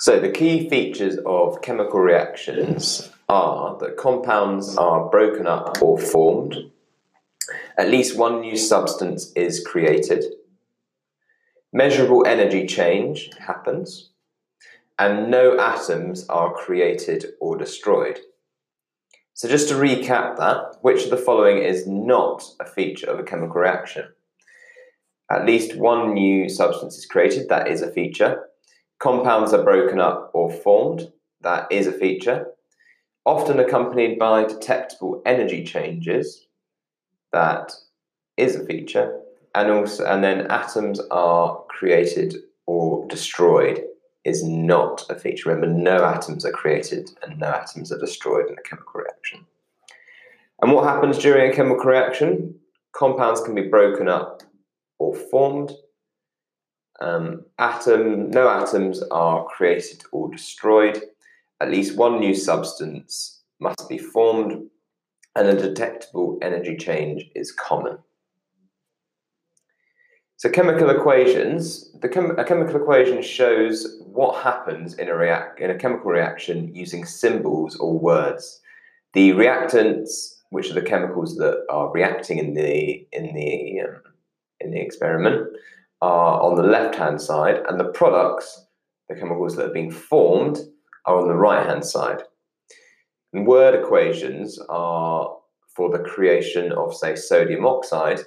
So, the key features of chemical reactions are that compounds are broken up or formed, at least one new substance is created, measurable energy change happens, and no atoms are created or destroyed. So, just to recap that, which of the following is not a feature of a chemical reaction? At least one new substance is created, that is a feature. Compounds are broken up or formed, that is a feature. Often accompanied by detectable energy changes, that is a feature. And also, and then atoms are created or destroyed is not a feature. Remember, no atoms are created and no atoms are destroyed in a chemical reaction. And what happens during a chemical reaction? Compounds can be broken up or formed. Um, atom, no atoms are created or destroyed. At least one new substance must be formed, and a detectable energy change is common. So chemical equations, the chem- a chemical equation shows what happens in a, in a chemical reaction using symbols or words. The reactants, which are the chemicals that are reacting in the in the um, in the experiment, are on the left hand side, and the products, the chemicals that are being formed, are on the right hand side. And word equations are for the creation of, say, sodium oxide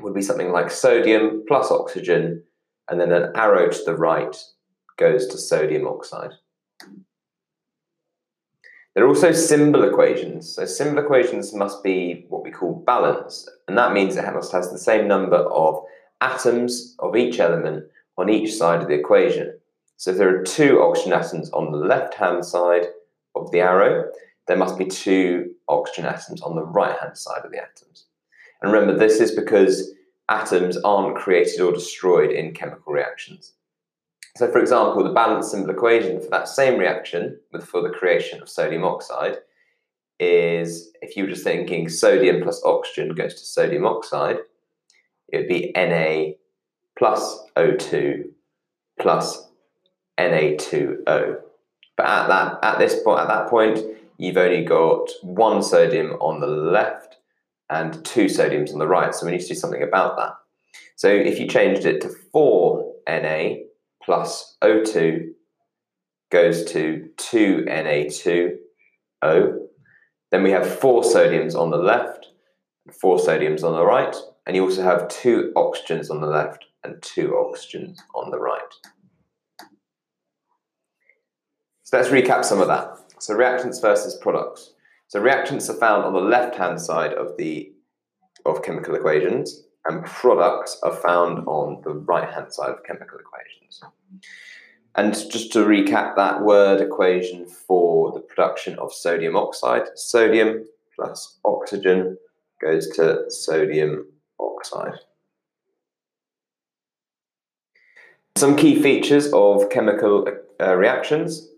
would be something like sodium plus oxygen, and then an arrow to the right goes to sodium oxide. There are also symbol equations. So symbol equations must be what we call balanced, and that means it must have the same number of atoms of each element on each side of the equation. So if there are two oxygen atoms on the left-hand side of the arrow, there must be two oxygen atoms on the right-hand side of the atoms. And remember, this is because atoms aren't created or destroyed in chemical reactions. So, for example, the balanced symbol equation for that same reaction for the creation of sodium oxide is if you were just thinking sodium plus oxygen goes to sodium oxide, it would be Na plus O2 plus Na2O. But at that at this point at that point, you've only got one sodium on the left and two sodiums on the right. So we need to do something about that. So if you changed it to 4 Na plus O2 goes to 2 Na2O, then we have four sodiums on the left, four sodiums on the right, and you also have two oxygens on the left and two oxygens on the right. So let's recap some of that. So reactants versus products. So reactants are found on the left-hand side of the of chemical equations, and products are found on the right-hand side of chemical equations. And just to recap that word equation for the production of sodium oxide, sodium plus oxygen goes to sodium oxide. Some key features of chemical uh, reactions.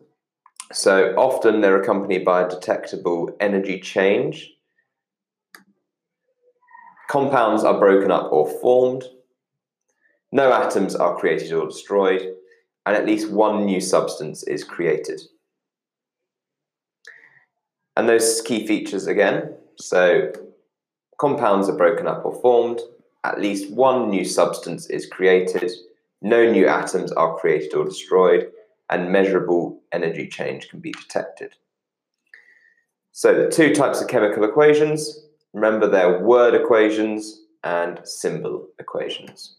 So often they're accompanied by a detectable energy change. Compounds are broken up or formed. No atoms are created or destroyed. And at least one new substance is created. And those key features again. So compounds are broken up or formed. At least one new substance is created. No new atoms are created or destroyed and measurable energy change can be detected. So the two types of chemical equations, remember they're word equations and symbol equations.